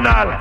original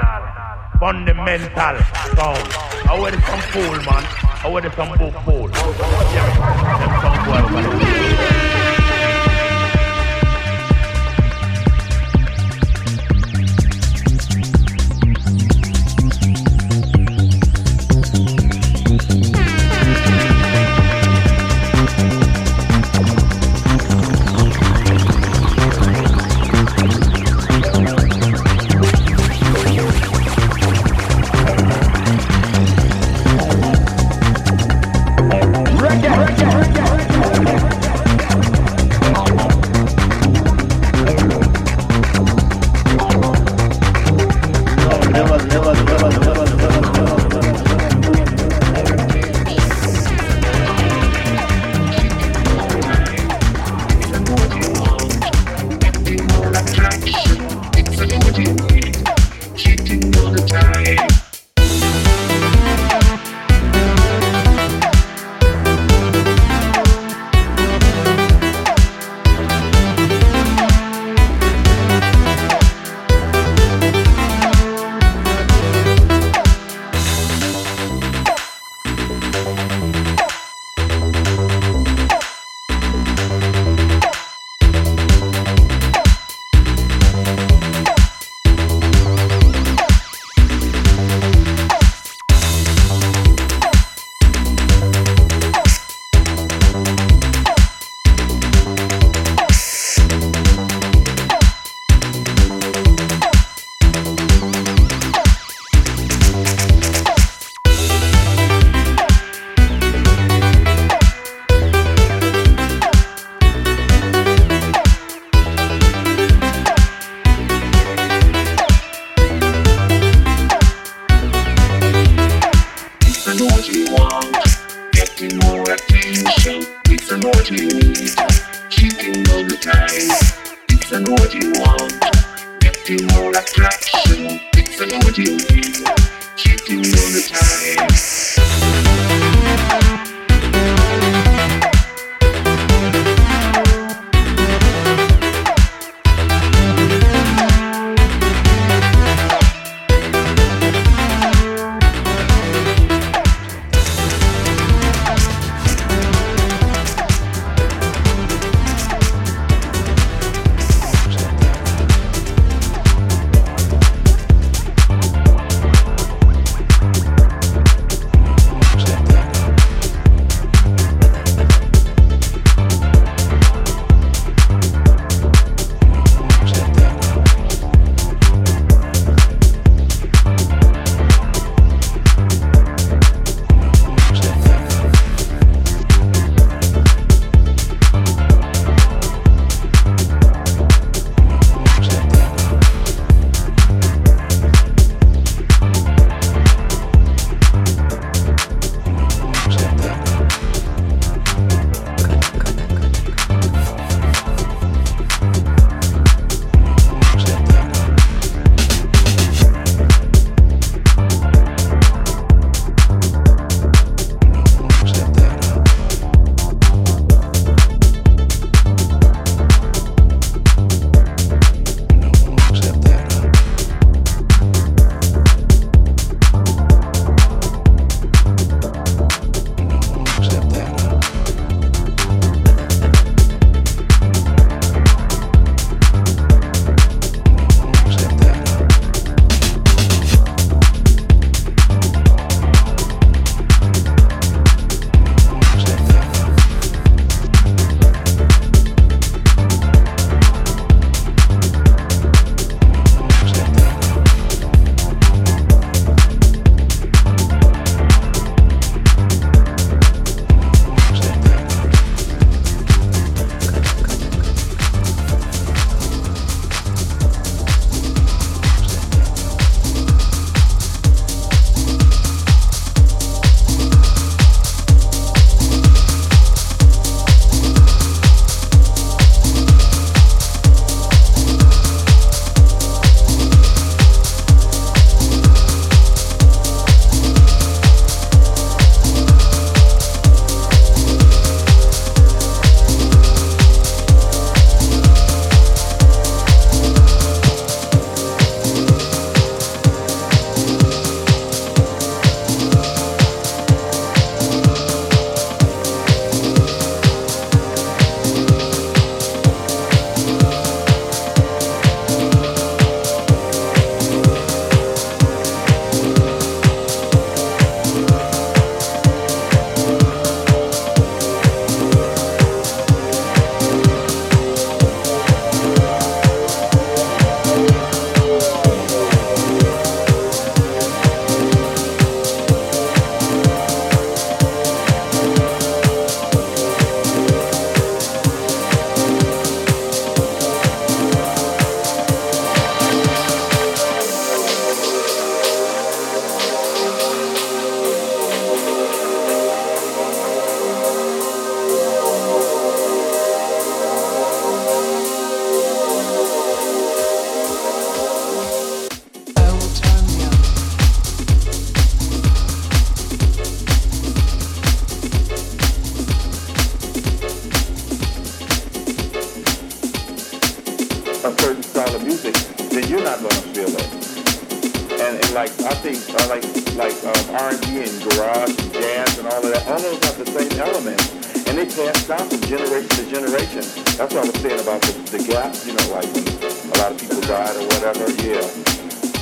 whatever, yeah.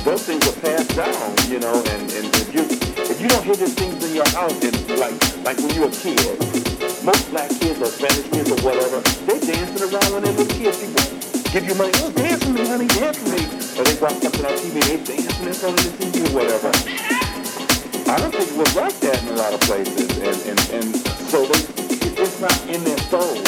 Those things are passed down, you know, and, and if you if you don't hear these things in your house, it's like like when you were a kid. Most black kids or Spanish kids or whatever, they dancing around when they were kids. People give you money, oh dance for me, honey, dance for me. Or they watch something on TV, they dancing in front of the TV or whatever. I don't think it was like that in a lot of places, and and, and so they, it's not in their soul.